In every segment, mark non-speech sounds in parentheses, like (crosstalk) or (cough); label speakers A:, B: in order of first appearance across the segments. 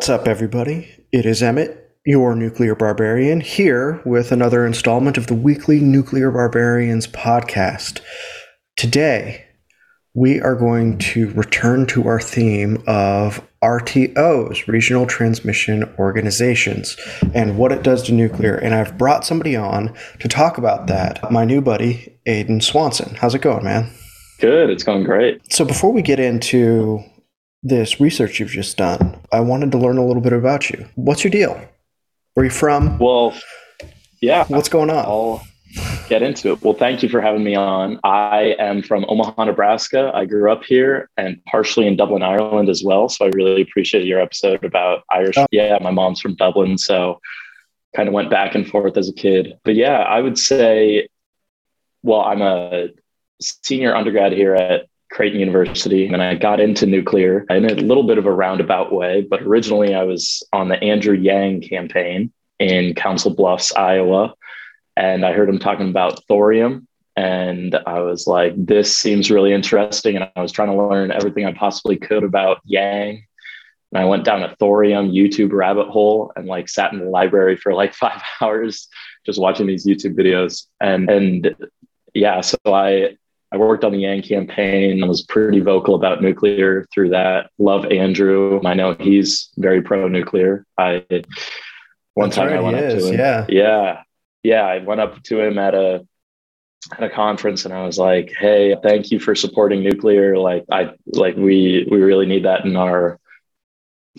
A: What's up, everybody? It is Emmett, your nuclear barbarian, here with another installment of the weekly Nuclear Barbarians podcast. Today, we are going to return to our theme of RTOs, Regional Transmission Organizations, and what it does to nuclear. And I've brought somebody on to talk about that, my new buddy, Aidan Swanson. How's it going, man?
B: Good. It's going great.
A: So, before we get into this research you've just done, I wanted to learn a little bit about you. What's your deal? Where are you from?
B: Well, yeah.
A: What's going on?
B: I'll get into it. Well, thank you for having me on. I am from Omaha, Nebraska. I grew up here and partially in Dublin, Ireland as well. So I really appreciated your episode about Irish. Oh. Yeah, my mom's from Dublin. So kind of went back and forth as a kid. But yeah, I would say, well, I'm a senior undergrad here at Creighton University, and I got into nuclear in a little bit of a roundabout way. But originally, I was on the Andrew Yang campaign in Council Bluffs, Iowa, and I heard him talking about thorium. And I was like, this seems really interesting. And I was trying to learn everything I possibly could about Yang. And I went down a thorium YouTube rabbit hole and like sat in the library for like (laughs) five hours just watching these YouTube videos. And and yeah, so I I worked on the Yang campaign. I was pretty vocal about nuclear through that. Love Andrew. I know he's very pro nuclear. I one That's time right, I went up is. to him.
A: Yeah.
B: Yeah. Yeah. I went up to him at a at a conference and I was like, "Hey, thank you for supporting nuclear. Like I like we we really need that in our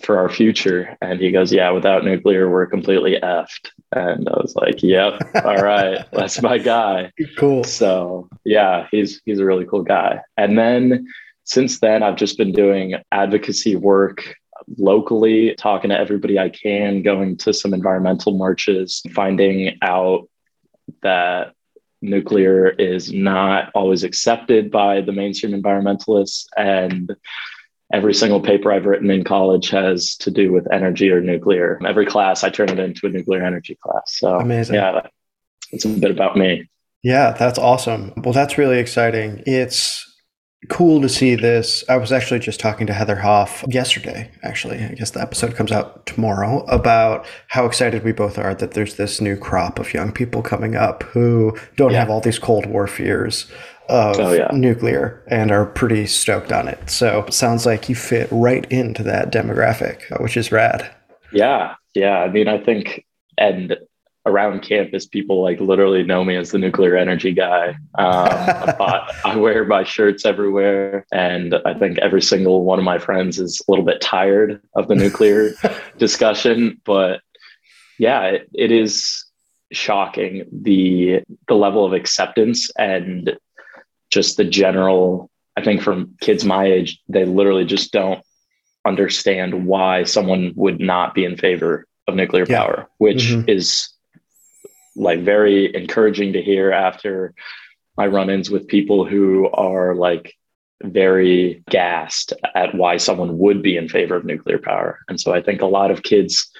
B: for our future." And he goes, "Yeah, without nuclear, we're completely effed." And I was like, "Yep, all right, (laughs) that's my guy."
A: Cool.
B: So yeah, he's he's a really cool guy. And then since then, I've just been doing advocacy work locally, talking to everybody I can, going to some environmental marches, finding out that nuclear is not always accepted by the mainstream environmentalists and every single paper I've written in college has to do with energy or nuclear. Every class I turn it into a nuclear energy class. So
A: amazing.
B: Yeah, it's a bit about me.
A: Yeah, that's awesome. Well, that's really exciting. It's cool to see this. I was actually just talking to Heather Hoff yesterday, actually. I guess the episode comes out tomorrow about how excited we both are that there's this new crop of young people coming up who don't yeah. have all these Cold War fears of oh, yeah. nuclear and are pretty stoked on it. So sounds like you fit right into that demographic, which is rad.
B: Yeah. Yeah. I mean, I think, and around campus, people like literally know me as the nuclear energy guy. Um, I, (laughs) I wear my shirts everywhere. And I think every single one of my friends is a little bit tired of the nuclear (laughs) discussion. But yeah, it, it is shocking the the level of acceptance and just the general, I think from kids my age, they literally just don't understand why someone would not be in favor of nuclear yeah. power, which mm-hmm. is like very encouraging to hear after my run-ins with people who are like very gassed at why someone would be in favor of nuclear power. And so I think a lot of kids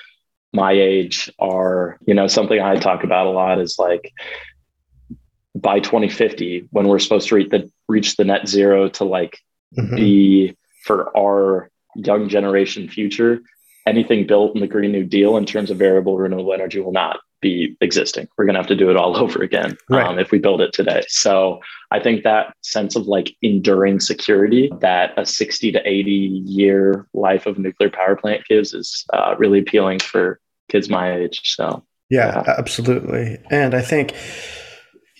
B: my age are, you know, something I talk about a lot is like by 2050 when we're supposed to reach the reach the net zero to like mm-hmm. be for our young generation future anything built in the green new deal in terms of variable renewable energy will not be existing we're going to have to do it all (laughs) over again right. um, if we build it today so i think that sense of like enduring security that a 60 to 80 year life of nuclear power plant gives is uh, really appealing for kids my age so
A: yeah, yeah. absolutely and i think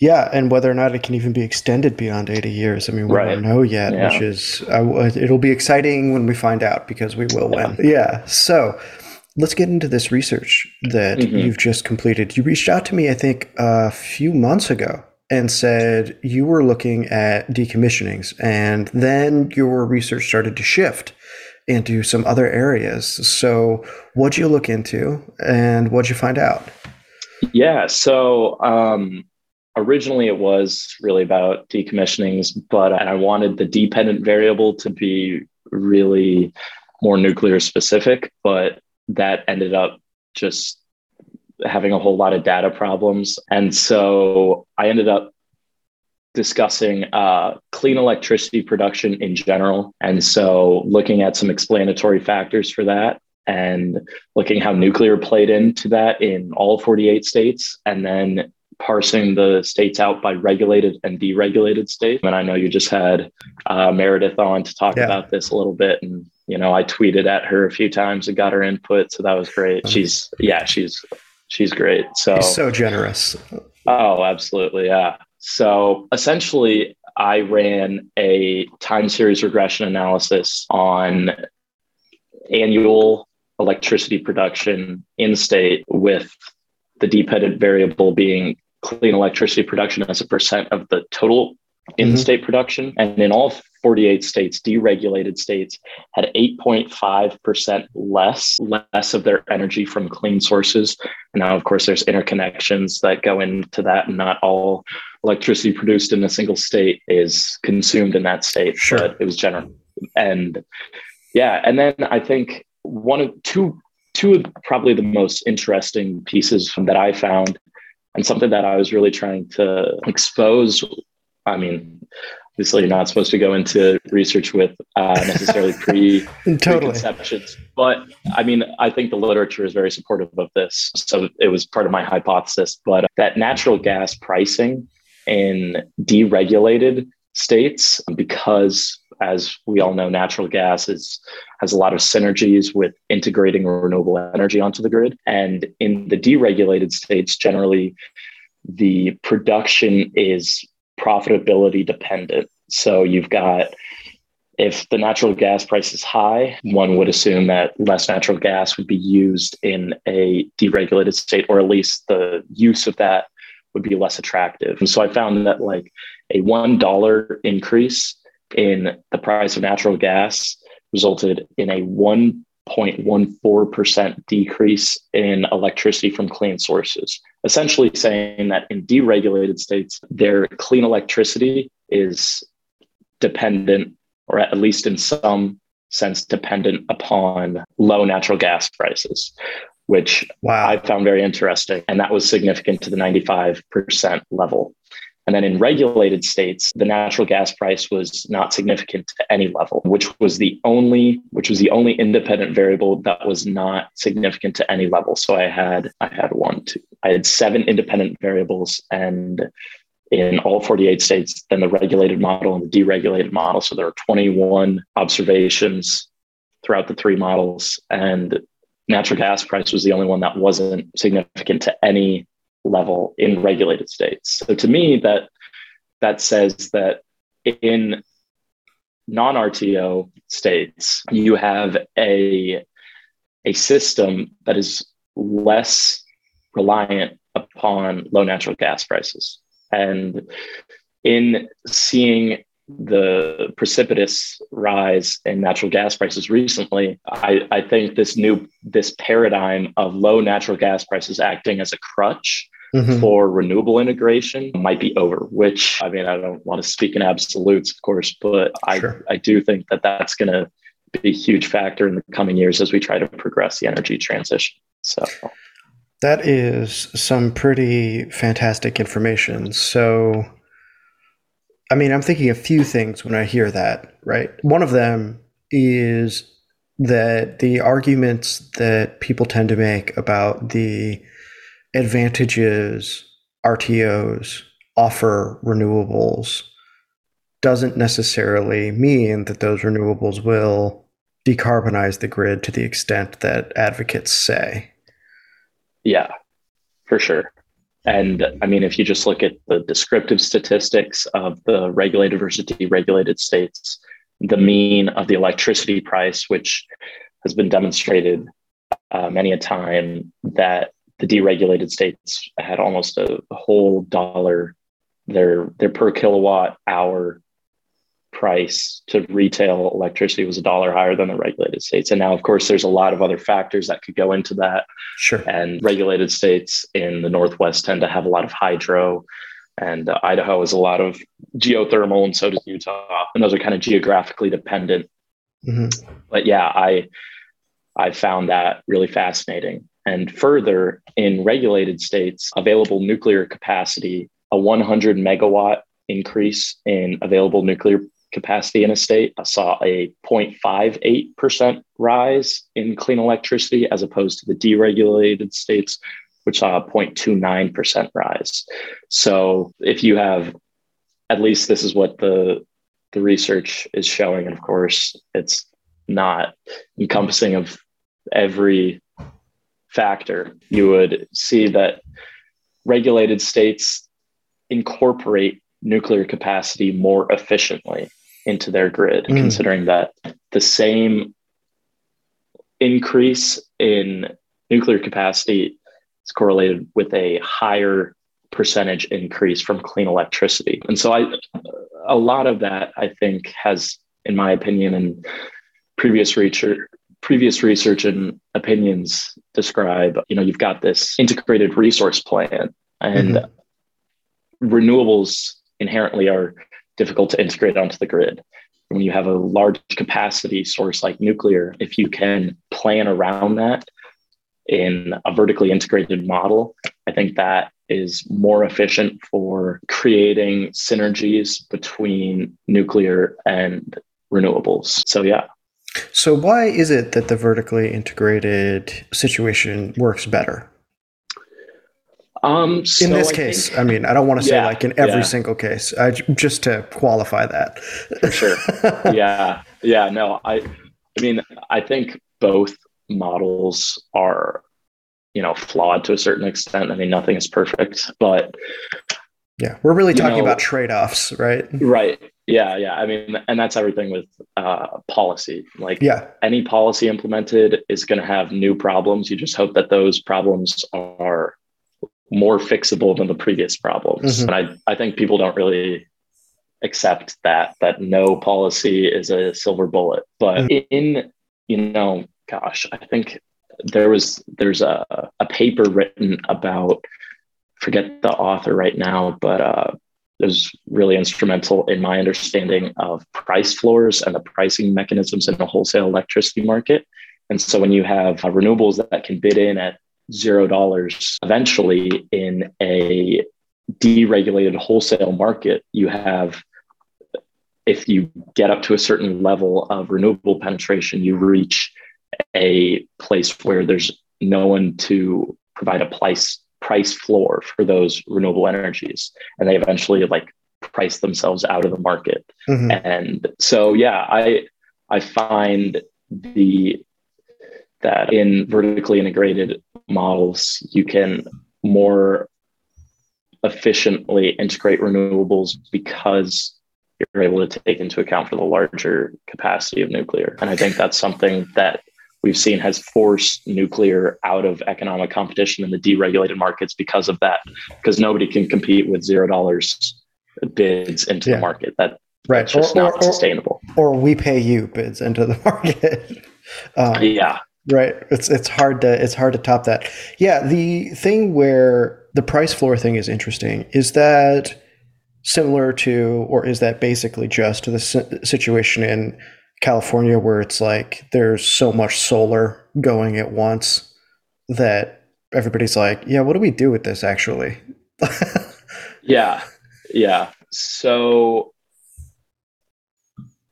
A: yeah, and whether or not it can even be extended beyond 80 years, I mean, we right. don't know yet, yeah. which is, uh, it'll be exciting when we find out because we will win. Yeah. yeah. So let's get into this research that mm-hmm. you've just completed. You reached out to me, I think, a few months ago and said you were looking at decommissionings, and then your research started to shift into some other areas. So, what'd you look into and what'd you find out?
B: Yeah. So, um, originally it was really about decommissionings, but I wanted the dependent variable to be really more nuclear specific, but that ended up just having a whole lot of data problems. And so I ended up discussing uh, clean electricity production in general. And so looking at some explanatory factors for that and looking how nuclear played into that in all 48 states and then parsing the states out by regulated and deregulated states. And I know you just had uh, Meredith on to talk yeah. about this a little bit. And, you know, I tweeted at her a few times and got her input. So that was great. She's, yeah, she's, she's great. So,
A: she's so generous.
B: Oh, absolutely. Yeah. So essentially, I ran a time series regression analysis on annual electricity production in state with the dependent variable being clean electricity production as a percent of the total in state mm-hmm. production. And in all 48 states, deregulated states had 8.5% less, less of their energy from clean sources. And now, of course, there's interconnections that go into that, and not all electricity produced in a single state is consumed in that state. Sure. But it was general. And yeah, and then I think one of two two of probably the most interesting pieces that I found and something that I was really trying to expose. I mean, obviously, you're not supposed to go into research with uh, necessarily (laughs) pre totally. preconceptions, but I mean, I think the literature is very supportive of this. So it was part of my hypothesis. But that natural gas pricing in deregulated states, because as we all know, natural gas is, has a lot of synergies with integrating renewable energy onto the grid. And in the deregulated states, generally, the production is profitability dependent. So you've got if the natural gas price is high, one would assume that less natural gas would be used in a deregulated state, or at least the use of that would be less attractive. And so I found that like a $1 increase in the price of natural gas resulted in a 1.14% decrease in electricity from clean sources, essentially saying that in deregulated states, their clean electricity is dependent, or at least in some sense, dependent upon low natural gas prices. Which wow. I found very interesting. And that was significant to the 95% level. And then in regulated states, the natural gas price was not significant to any level, which was the only which was the only independent variable that was not significant to any level. So I had I had one, two, I had seven independent variables and in all 48 states, then the regulated model and the deregulated model. So there are 21 observations throughout the three models. And natural gas price was the only one that wasn't significant to any level in regulated states. So to me, that that says that in non-RTO states, you have a a system that is less reliant upon low natural gas prices. And in seeing the precipitous rise in natural gas prices recently, I, I think this new this paradigm of low natural gas prices acting as a crutch mm-hmm. for renewable integration might be over, which I mean, I don't want to speak in absolutes, of course, but sure. I, I do think that that's going to be a huge factor in the coming years as we try to progress the energy transition. So
A: that is some pretty fantastic information. So, I mean, I'm thinking a few things when I hear that, right? One of them is that the arguments that people tend to make about the advantages RTOs offer renewables doesn't necessarily mean that those renewables will decarbonize the grid to the extent that advocates say.
B: Yeah, for sure. And I mean, if you just look at the descriptive statistics of the regulated versus deregulated states, the mean of the electricity price, which has been demonstrated uh, many a time that the deregulated states had almost a, whole dollar their their per kilowatt hour price to retail electricity was a dollar higher than the regulated states. And now, of course, there's a lot of other factors that could go into that.
A: Sure.
B: And regulated states in the Northwest tend to have a lot of hydro, and uh, Idaho has a lot of geothermal, and so does Utah. And those are kind of geographically dependent. Mm-hmm. But yeah, I I found that really fascinating. And further, in regulated states, available nuclear capacity, a 100 megawatt increase in available nuclear capacity in a state saw a 0.58% rise in clean electricity as opposed to the deregulated states, which saw a 0.29% rise. So if you have, at least this is what the the research is showing, and of course it's not encompassing of every factor, you would see that regulated states incorporate nuclear capacity more efficiently into their grid, mm. considering that the same increase in nuclear capacity is correlated with a higher percentage increase from clean electricity. And so I a lot of that I think has in my opinion and previous research previous research and opinions describe, you know, you've got this integrated resource plan and mm-hmm. renewables inherently are difficult to integrate onto the grid. When you have a large capacity source like nuclear, if you can plan around that in a vertically integrated model, I think that is more efficient for creating synergies between nuclear and renewables. So, yeah,
A: so, why is it that the vertically integrated situation works better?
B: Um,
A: so in this I case, think, I mean, I don't want to say yeah, like in every yeah. single case, I, just to qualify that.
B: For sure. (laughs) yeah. Yeah. No, I, I mean, I think both models are, you know, flawed to a certain extent. I mean, nothing is perfect, but
A: yeah, we're really talking know, about trade offs, right?
B: Right. Yeah, yeah. I mean, and that's everything with uh, policy. Like, yeah, any policy implemented is going to have new problems. You just hope that those problems are more fixable than the previous problems. Mm-hmm. And I, I think people don't really accept that that no policy is a silver bullet. But mm-hmm. in you know, gosh, I think there was there's a, a paper written about forget the author right now, but uh, it was really instrumental in my understanding of price floors and the pricing mechanisms in the wholesale electricity market. And so when you have uh, renewables that can bid in at zero dollars, eventually in a deregulated wholesale market, you have if you get up to a certain level of renewable penetration, you reach a place where there's no one to provide a price price floor for those renewable energies and they eventually like price themselves out of the market mm-hmm. and so yeah i i find the that in vertically integrated models you can more efficiently integrate renewables because you're able to take into account for the larger capacity of nuclear and i think that's something that we've seen has forced nuclear out of economic competition in the deregulated markets because of that, because nobody can compete with zero dollars bids into yeah. the market. That right. that's just or, not or, sustainable.
A: Or we pay you bids into the (laughs) market.
B: um, yeah.
A: Right. It's it's hard to it's hard to top that. Yeah. The thing where the price floor thing is interesting is that similar to, or is that basically just to the situation in California where it's like there's so much solar going at once that everybody's like, yeah, what do we do with this actually? (laughs)
B: yeah. Yeah. So,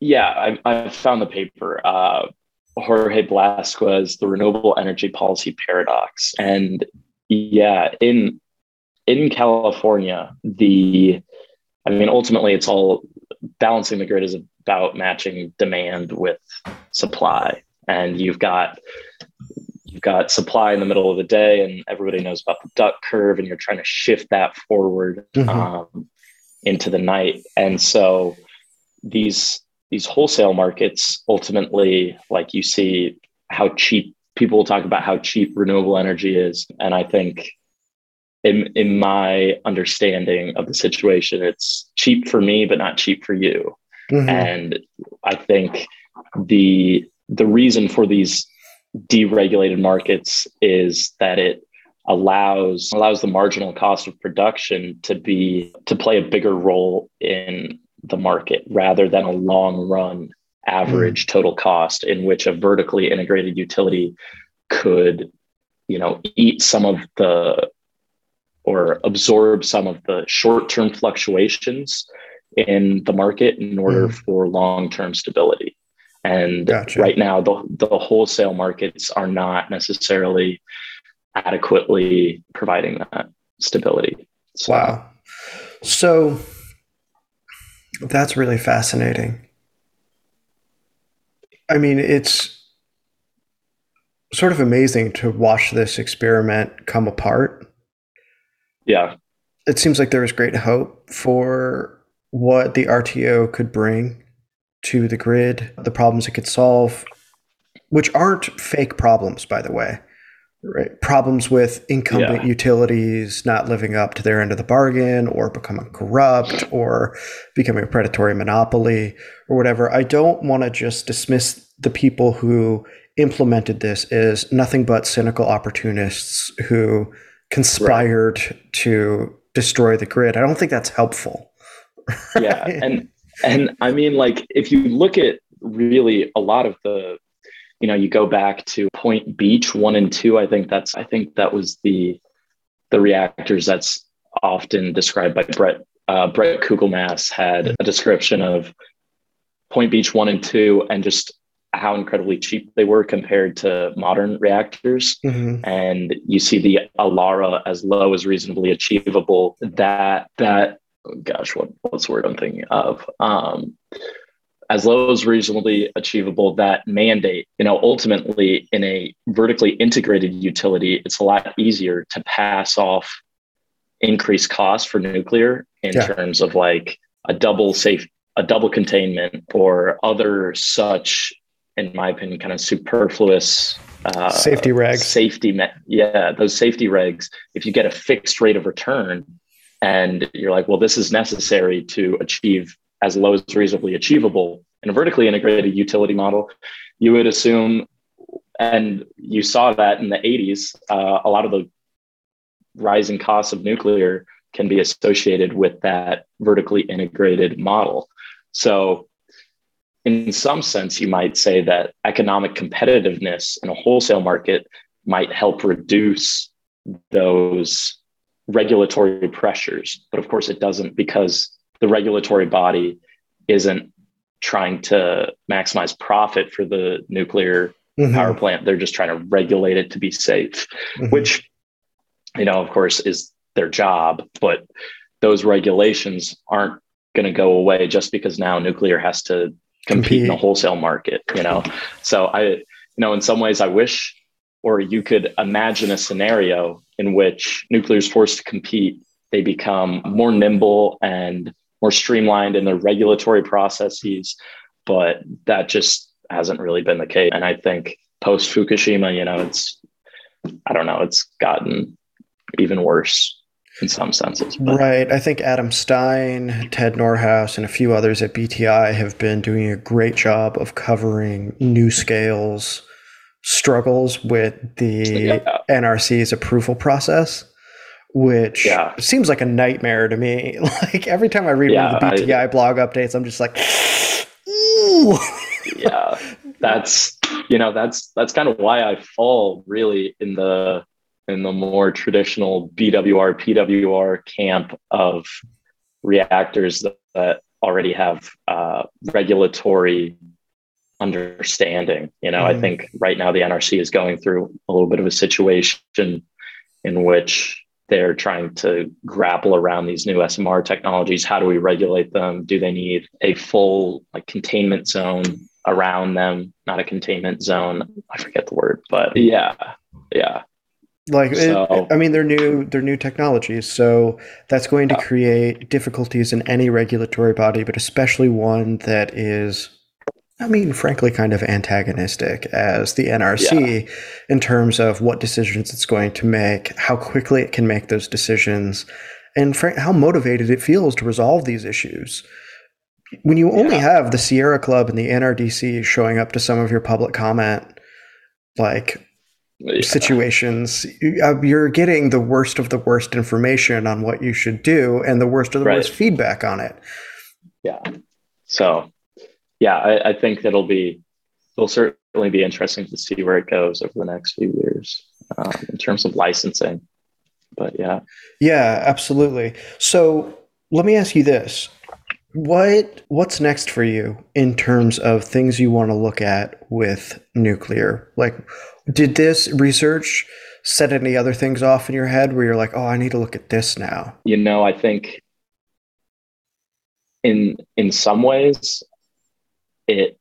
B: yeah, I, I found the paper. Uh, Jorge Blazquez, the renewable energy policy paradox. And yeah, in in California, the I mean, ultimately, it's all balancing the grid is about matching demand with supply, and you've got you've got supply in the middle of the day, and everybody knows about the duck curve, and you're trying to shift that forward mm-hmm. um, into the night, and so these these wholesale markets ultimately, like you see how cheap people talk about how cheap renewable energy is, and I think in in my understanding of the situation, it's cheap for me, but not cheap for you. Mm-hmm. And I think the the reason for these deregulated markets is that it allows allows the marginal cost of production to be to play a bigger role in the market rather than a long run average mm. total cost in which a vertically integrated utility could you know eat some of the or absorb some of the short term fluctuations in the market in order mm. for long-term stability. And gotcha. right now, the, the wholesale markets are not necessarily adequately providing that stability.
A: So, wow. So that's really fascinating. I mean, it's sort of amazing to watch this experiment come apart.
B: Yeah.
A: It seems like there is great hope for what the RTO could bring to the grid, the problems it could solve, which aren't fake problems, by the way. Right. Problems with incumbent yeah. utilities not living up to their end of the bargain or becoming corrupt or becoming a predatory monopoly or whatever. I don't want to just dismiss the people who implemented this as nothing but cynical opportunists who conspired right. to destroy the grid. I don't think that's helpful. (laughs)
B: yeah. And and I mean like if you look at really a lot of the you know, you go back to Point Beach one and two. I think that's I think that was the the reactors that's often described by Bret uh, Bret Kugelmass had a description of Point Beach one and two and just how incredibly cheap they were compared to modern reactors. Mm-hmm. And you see the Alara as low as reasonably achievable. That that oh gosh, what what's the word I'm thinking of? Um, as low as reasonably achievable that mandate you know ultimately in a vertically integrated utility it's a lot easier to pass off increased costs for nuclear in yeah. terms of like a double safe a double containment or other such in my opinion kind of superfluous
A: uh, safety regs
B: safety me- yeah those safety regs if you get a fixed rate of return and you're like well this is necessary to achieve as low as reasonably achievable in a vertically integrated utility model, you would assume, and you saw that in the 80s, uh, a lot of the rising costs of nuclear can be associated with that vertically integrated model. So, in some sense, you might say that economic competitiveness in a wholesale market might help reduce those regulatory pressures. But of course, it doesn't because the regulatory body isn't trying to maximize profit for the nuclear mm-hmm. power plant. They're just trying to regulate it to be safe, mm-hmm. which, you know, of course, is their job. But those regulations aren't going to go away just because now nuclear has to compete, compete in the wholesale market, you know? So I, you know, in some ways, I wish, or you could imagine a scenario in which nuclear is forced to compete. They become more nimble and more streamlined in their regulatory processes, but that just hasn't really been the case. And I think post Fukushima, you know, it's I don't know, it's gotten even worse in some senses.
A: But. Right. I think Adam Stein, Ted Nordhaus, and a few others at BTI have been doing a great job of covering NuScale's struggles with the yeah. NRC's approval process which yeah. seems like a nightmare to me. (laughs) Like every time I read yeah, one of the BTI I, blog updates, I'm just like, (laughs) ooh.
B: yeah, that's you know that's that's kind of why I fall really in the in the more traditional BWR PWR camp of reactors that, that already have uh, regulatory understanding. You know, mm. I think right now the NRC is going through a little bit of a situation in which they're trying to grapple around these new SMR technologies. How do we regulate them? Do they need a full like containment zone around them? Not a containment zone. I forget the word, but yeah, yeah.
A: Like so, it, I mean, they're new. They're new technologies, so that's going to create difficulties in any regulatory body, but especially one that is I mean, frankly, kind of antagonistic as the NRC yeah. in terms of what decisions it's going to make, how quickly it can make those decisions, and fr- how motivated it feels to resolve these issues. When you only yeah. have the Sierra Club and the NRDC showing up to some of your public comment, like yeah. situations, uh, you're getting the worst of the worst information on what you should do and the worst of the right. worst feedback on it.
B: Yeah. So yeah, I, I think it'll be it'll certainly be interesting to see where it goes over the next few years um, in terms of licensing. But yeah,
A: yeah, absolutely. So let me ask you this: What what's next for you in terms of things you want to look at with nuclear? Like did this research set any other things off in your head where you're like, "Oh, I need to look at this now?"
B: You know, I think in in some ways it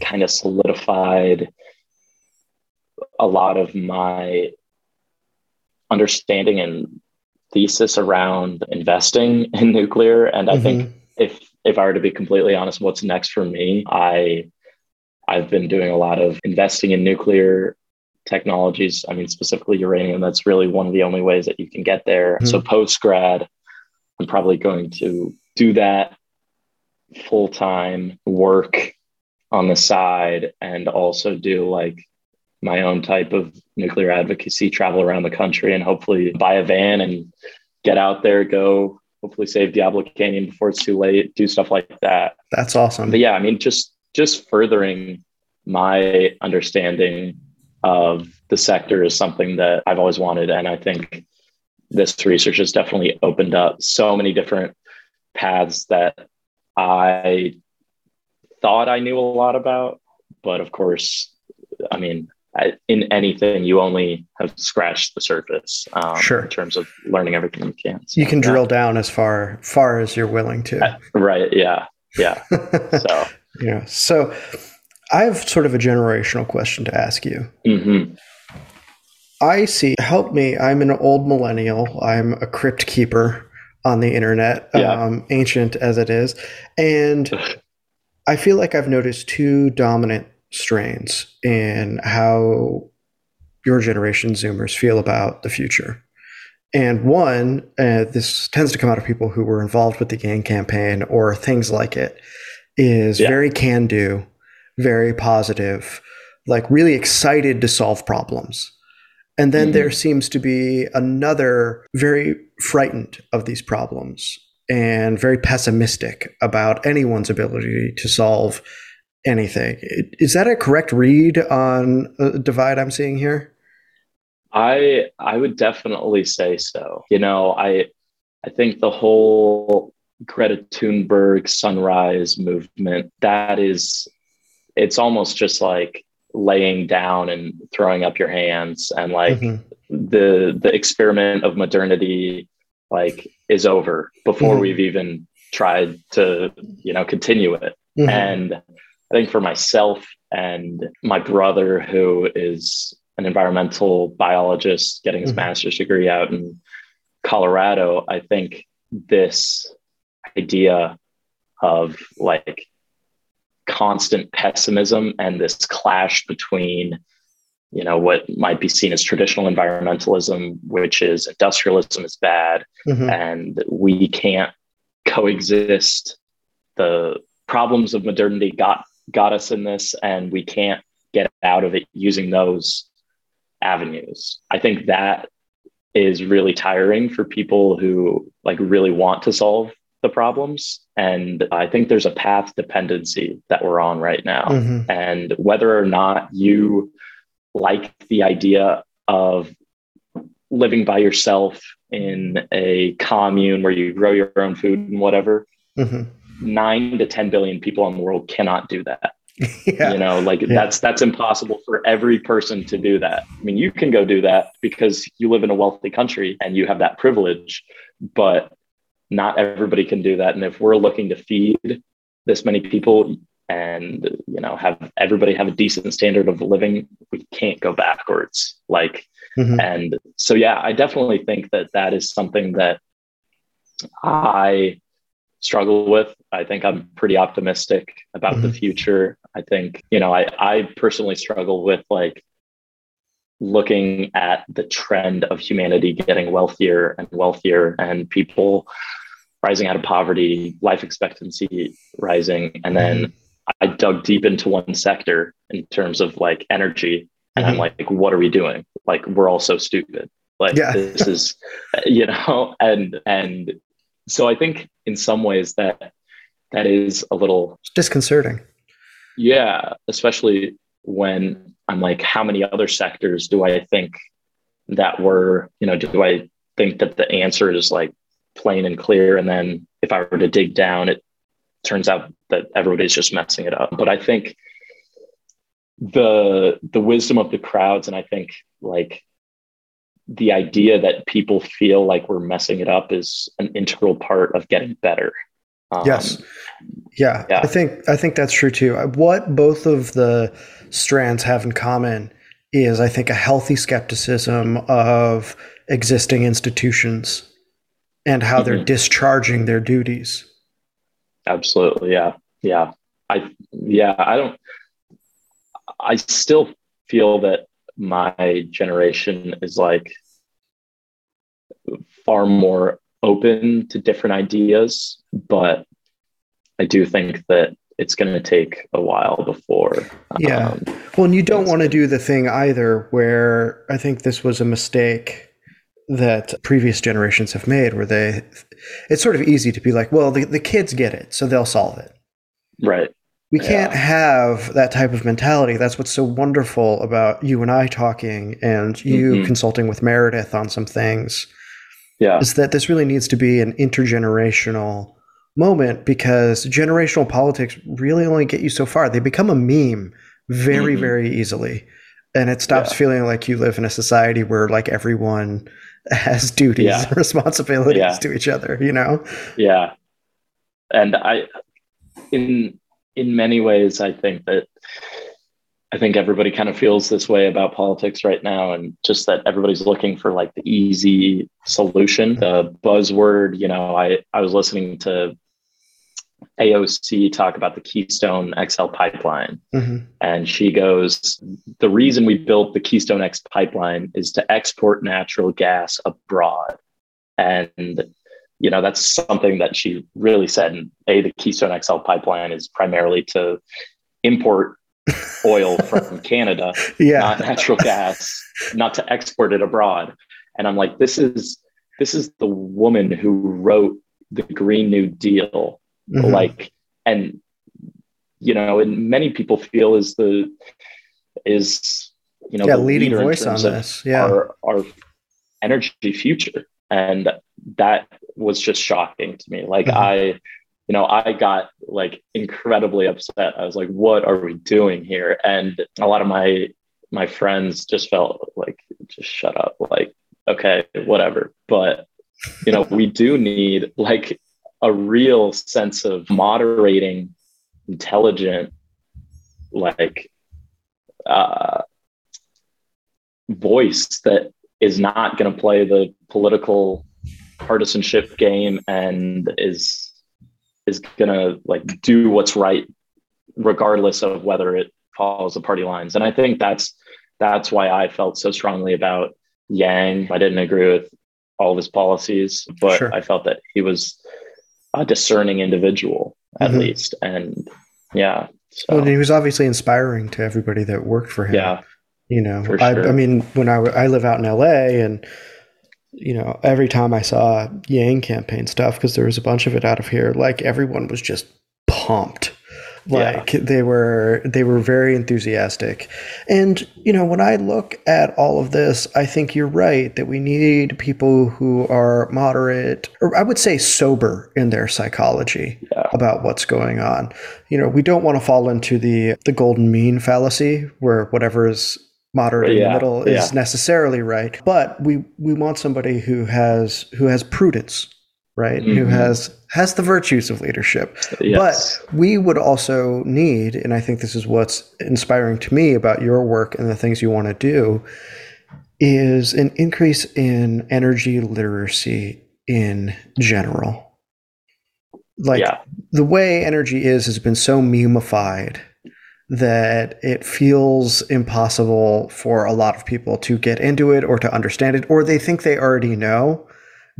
B: kind of solidified a lot of my understanding and thesis around investing (laughs) in nuclear and i mm-hmm. think if if i were to be completely honest what's next for me i i've been doing a lot of investing in nuclear technologies i mean specifically uranium that's really one of the only ways that you can get there mm-hmm. so post grad i'm probably going to do that full time work on the side and also do like my own type of nuclear advocacy, travel around the country and hopefully buy a van and get out there, go hopefully save Diablo Canyon before it's too late, do stuff like that.
A: That's awesome.
B: But yeah, I mean, just just furthering my understanding of the sector is something that I've always wanted. And I think this research has definitely opened up so many different paths that I thought I knew a lot about. But of course, I mean, in anything, you only have scratched the surface. Um, sure. In terms of learning everything you can.
A: So, you can yeah. drill down as far far as you're willing to. Uh,
B: right. Yeah. Yeah. (laughs)
A: so. yeah. So, I have sort of a generational question to ask you. Mm-hmm. I see. Help me. I'm an old millennial. I'm a crypt keeper on the internet, yeah. um, ancient as it is, and (laughs) I feel like I've noticed two dominant strains in how your generation Zoomers feel about the future. And one, uh, this tends to come out of people who were involved with the Yang campaign or things like it, is yeah. very can do, very positive, like really excited to solve problems. And then mm-hmm. there seems to be another very frightened of these problems and very pessimistic about anyone's ability to solve anything. Is that a correct read on the divide I'm seeing here?
B: I I would definitely say so. You know, I I think the whole Greta Thunberg sunrise movement that is it's almost just like laying down and throwing up your hands and like mm-hmm. the the experiment of modernity like is over before mm-hmm. we've even tried to you know continue it mm-hmm. and I think for myself and my brother, who is an environmental biologist getting his mm-hmm. master's degree out in Colorado, I think this idea of like constant pessimism and this clash between you know what might be seen as traditional environmentalism which is industrialism is bad mm-hmm. and we can't coexist the problems of modernity got got us in this and we can't get out of it using those avenues. I think that is really tiring for people who like really want to solve the problems and I think there's a path dependency that we're on right now mm-hmm. and whether or not you like the idea of living by yourself in a commune where you grow your own food and whatever mm-hmm nine to 10 billion people in the world cannot do that. (laughs) Yeah. You know, like yeah. that's that's impossible for every person to do that. I mean, you can go do that because you live in a wealthy country and you have that privilege, but not everybody can do that. And if we're looking to feed this many people and you know have everybody have a decent standard of living, we can't go backwards. Like, mm-hmm. and so yeah, I definitely think that that is something that I struggle with. I think I'm pretty optimistic about mm-hmm. the future. I think, you know, I, I personally struggle with like looking at the trend of humanity getting wealthier and wealthier and people rising out of poverty, life expectancy rising. And then mm-hmm. I dug deep into one sector in terms of like energy. And mm-hmm. I'm like, what are we doing? Like, we're all so stupid. Like, yeah. this is, (laughs) you know, and, and so I think in some ways that that is a little
A: disconcerting.
B: Yeah, especially when I'm like, how many other sectors do I think that were, you know, do I think that the answer is like plain and clear? And then if I were to dig down, it turns out that everybody's just messing it up. But I think the the wisdom of the crowds, and I think like the idea that people feel like we're messing it up is an integral part of getting better.
A: Um, yes. Yeah, yeah, I think I think that's true too. What both of the strands have in common is, I think, a healthy skepticism of existing institutions and how mm-hmm. they're discharging their duties.
B: Absolutely, yeah, yeah. I yeah, I don't. I still feel that my generation is like far more open to different ideas, but I do think that it's going to take a while before.
A: Yeah. Um, well, and you don't want to do the thing either where I think this was a mistake that previous generations have made where they, it's sort of easy to be like, well, the, the kids get it, so they'll solve it.
B: Right.
A: We can't have that type of mentality. That's what's so wonderful about you and I talking and you mm-hmm. consulting with Meredith on some things.
B: Yeah.
A: Is that this really needs to be an intergenerational moment because generational politics really only get you so far. They become a meme very, mm-hmm. very easily. And it stops yeah. feeling like you live in a society where like everyone has duties yeah. and responsibilities yeah. to each other, you know?
B: Yeah. And I in in many ways, I think that I think everybody kind of feels this way about politics right now, and just that everybody's looking for like the easy solution. The buzzword, you know, I I was listening to AOC talk about the Keystone XL pipeline, mm-hmm. and she goes, "The reason we built the Keystone X pipeline is to export natural gas abroad." And you know that's something that she really said and a the keystone xl pipeline is primarily to import (laughs) oil from canada yeah. not natural gas not to export it abroad and i'm like this is this is the woman who wrote the green new deal mm-hmm. like and you know and many people feel is the is you know
A: yeah, leading voice on this yeah
B: our, our energy future and that was just shocking to me. Like mm-hmm. I, you know, I got like incredibly upset. I was like, what are we doing here? And a lot of my my friends just felt like just shut up. Like, okay, whatever. But you know, we do need like a real sense of moderating, intelligent, like uh voice that is not going to play the political partisanship game and is is gonna like do what's right regardless of whether it follows the party lines and i think that's that's why i felt so strongly about yang i didn't agree with all of his policies but sure. i felt that he was a discerning individual at mm-hmm. least and yeah
A: so. well, he was obviously inspiring to everybody that worked for him
B: yeah
A: you know I, sure. I mean when I, I live out in la and you know, every time I saw Yang campaign stuff, because there was a bunch of it out of here, like everyone was just pumped. Like yeah. they were they were very enthusiastic. And, you know, when I look at all of this, I think you're right that we need people who are moderate, or I would say sober in their psychology yeah. about what's going on. You know, we don't want to fall into the the golden mean fallacy where whatever is moderate yeah, in the middle is yeah. necessarily right but we we want somebody who has who has prudence right mm-hmm. who has has the virtues of leadership yes. but we would also need and i think this is what's inspiring to me about your work and the things you want to do is an increase in energy literacy in general like yeah. the way energy is has been so memeified that it feels impossible for a lot of people to get into it or to understand it, or they think they already know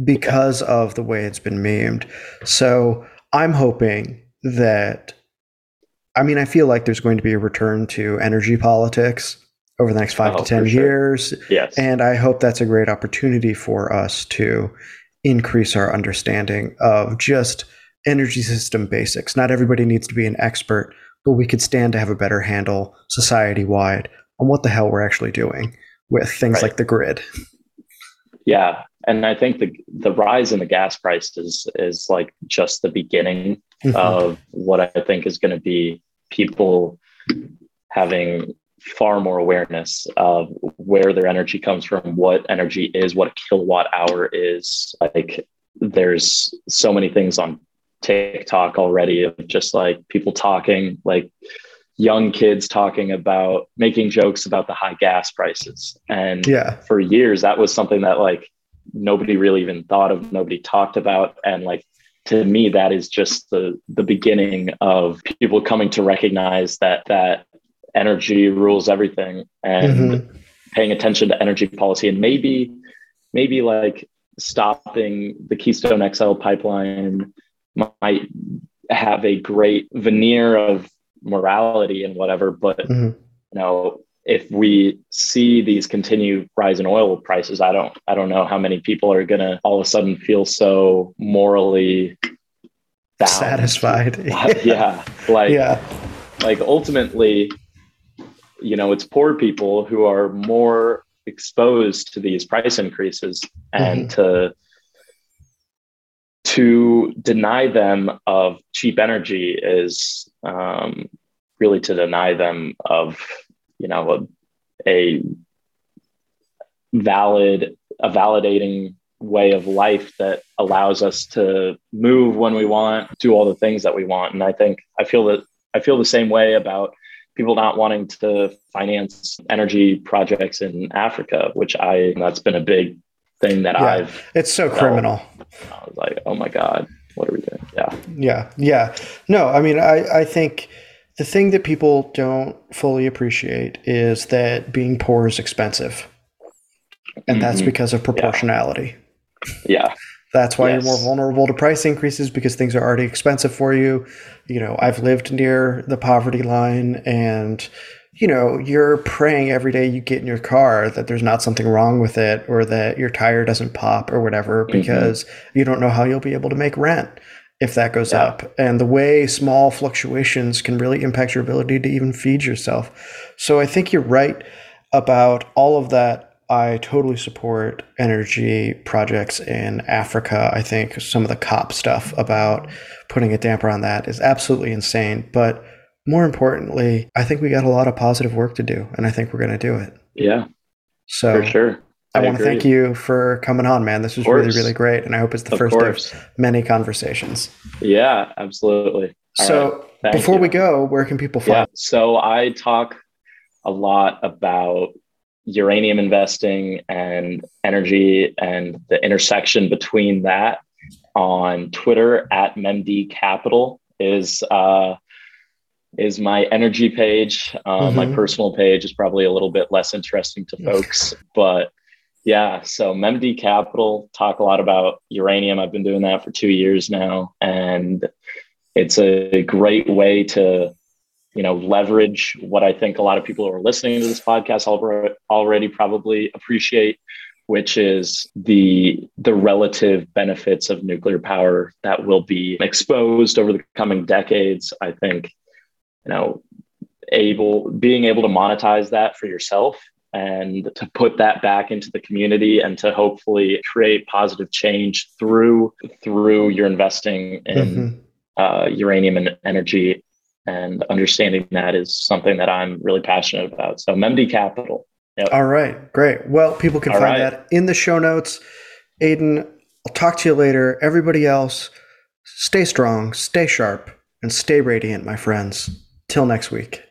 A: because of the way it's been memed. So I'm hoping that, I mean, I feel like there's going to be a return to energy politics over the next five oh, to 10 years.
B: Sure. Yes.
A: And I hope that's a great opportunity for us to increase our understanding of just energy system basics. Not everybody needs to be an expert but we could stand to have a better handle society wide on what the hell we're actually doing with things right. like the grid.
B: Yeah, and I think the the rise in the gas price is is like just the beginning mm-hmm. of what I think is going to be people having far more awareness of where their energy comes from, what energy is, what a kilowatt hour is. Like there's so many things on TikTok already of just like people talking, like young kids talking about making jokes about the high gas prices. And yeah, for years that was something that like nobody really even thought of, nobody talked about. And like to me, that is just the the beginning of people coming to recognize that that energy rules everything and mm-hmm. paying attention to energy policy and maybe maybe like stopping the Keystone XL pipeline might have a great veneer of morality and whatever but mm-hmm. you know if we see these continued rise in oil prices i don't i don't know how many people are going to all of a sudden feel so morally
A: satisfied. (laughs)
B: Yeah like yeah. like ultimately you know, it's poor people who are more exposed to these price increases and mm-hmm. to to deny them of cheap energy is um, really to deny them of you know a, a valid a validating way of life that allows us to move when we want do all the things that we want and i think i feel that i feel the same way about people not wanting to finance energy projects in Africa, which I that's been a big thing that yeah, I've
A: it's so felt. criminal.
B: I was like, oh my God, what are we doing? Yeah.
A: Yeah. Yeah. No, I mean I, I think the thing that people don't fully appreciate is that being poor is expensive. And mm-hmm. that's because of proportionality.
B: Yeah. yeah.
A: That's why yes. you're more vulnerable to price increases because things are already expensive for you. You know, I've lived near the poverty line and you know, you're praying every day you get in your car that there's not something wrong with it or that your tire doesn't pop or whatever mm-hmm. because mm-hmm. you don't know how you'll be able to make rent if that goes yeah. up. And the way small fluctuations can really impact your ability to even feed yourself. So I think you're right about all of that I totally support energy projects in Africa. I think some of the COP stuff about putting a damper on that is absolutely insane. But more importantly, I think we got a lot of positive work to do, and I think we're going to do it.
B: Yeah.
A: So
B: for sure.
A: I, I want to thank you for coming on, man. This was really, really great. And I hope it's the of first course. of many conversations.
B: Yeah, absolutely.
A: All so right. before you. we go, where can people find? Yeah.
B: So I talk a lot about uranium investing and energy and the intersection between that on Twitter at Memdee Capital is uh, is my energy page. Um, mm-hmm. My personal page is probably a little bit less interesting to (laughs) folks, but yeah. So Memdee Capital talk a lot about uranium. I've been doing that for two years now, and it's a great way to you know leverage what i think a lot of people who are listening to this podcast already probably appreciate which is the the relative benefits of nuclear power that will be exposed over the coming decades i think you know able being able to monetize that for yourself and to put that back into the community and to hopefully create positive change through through your investing in mm-hmm. uh, uranium and energy and understanding that is something that I'm really passionate about. So Memdee Capital.
A: Yep. All right, great. Well, people can All find right. that in the show notes. Aidan, I'll talk to you later. Everybody else, stay strong, stay sharp, and stay radiant, my friends. Till next week.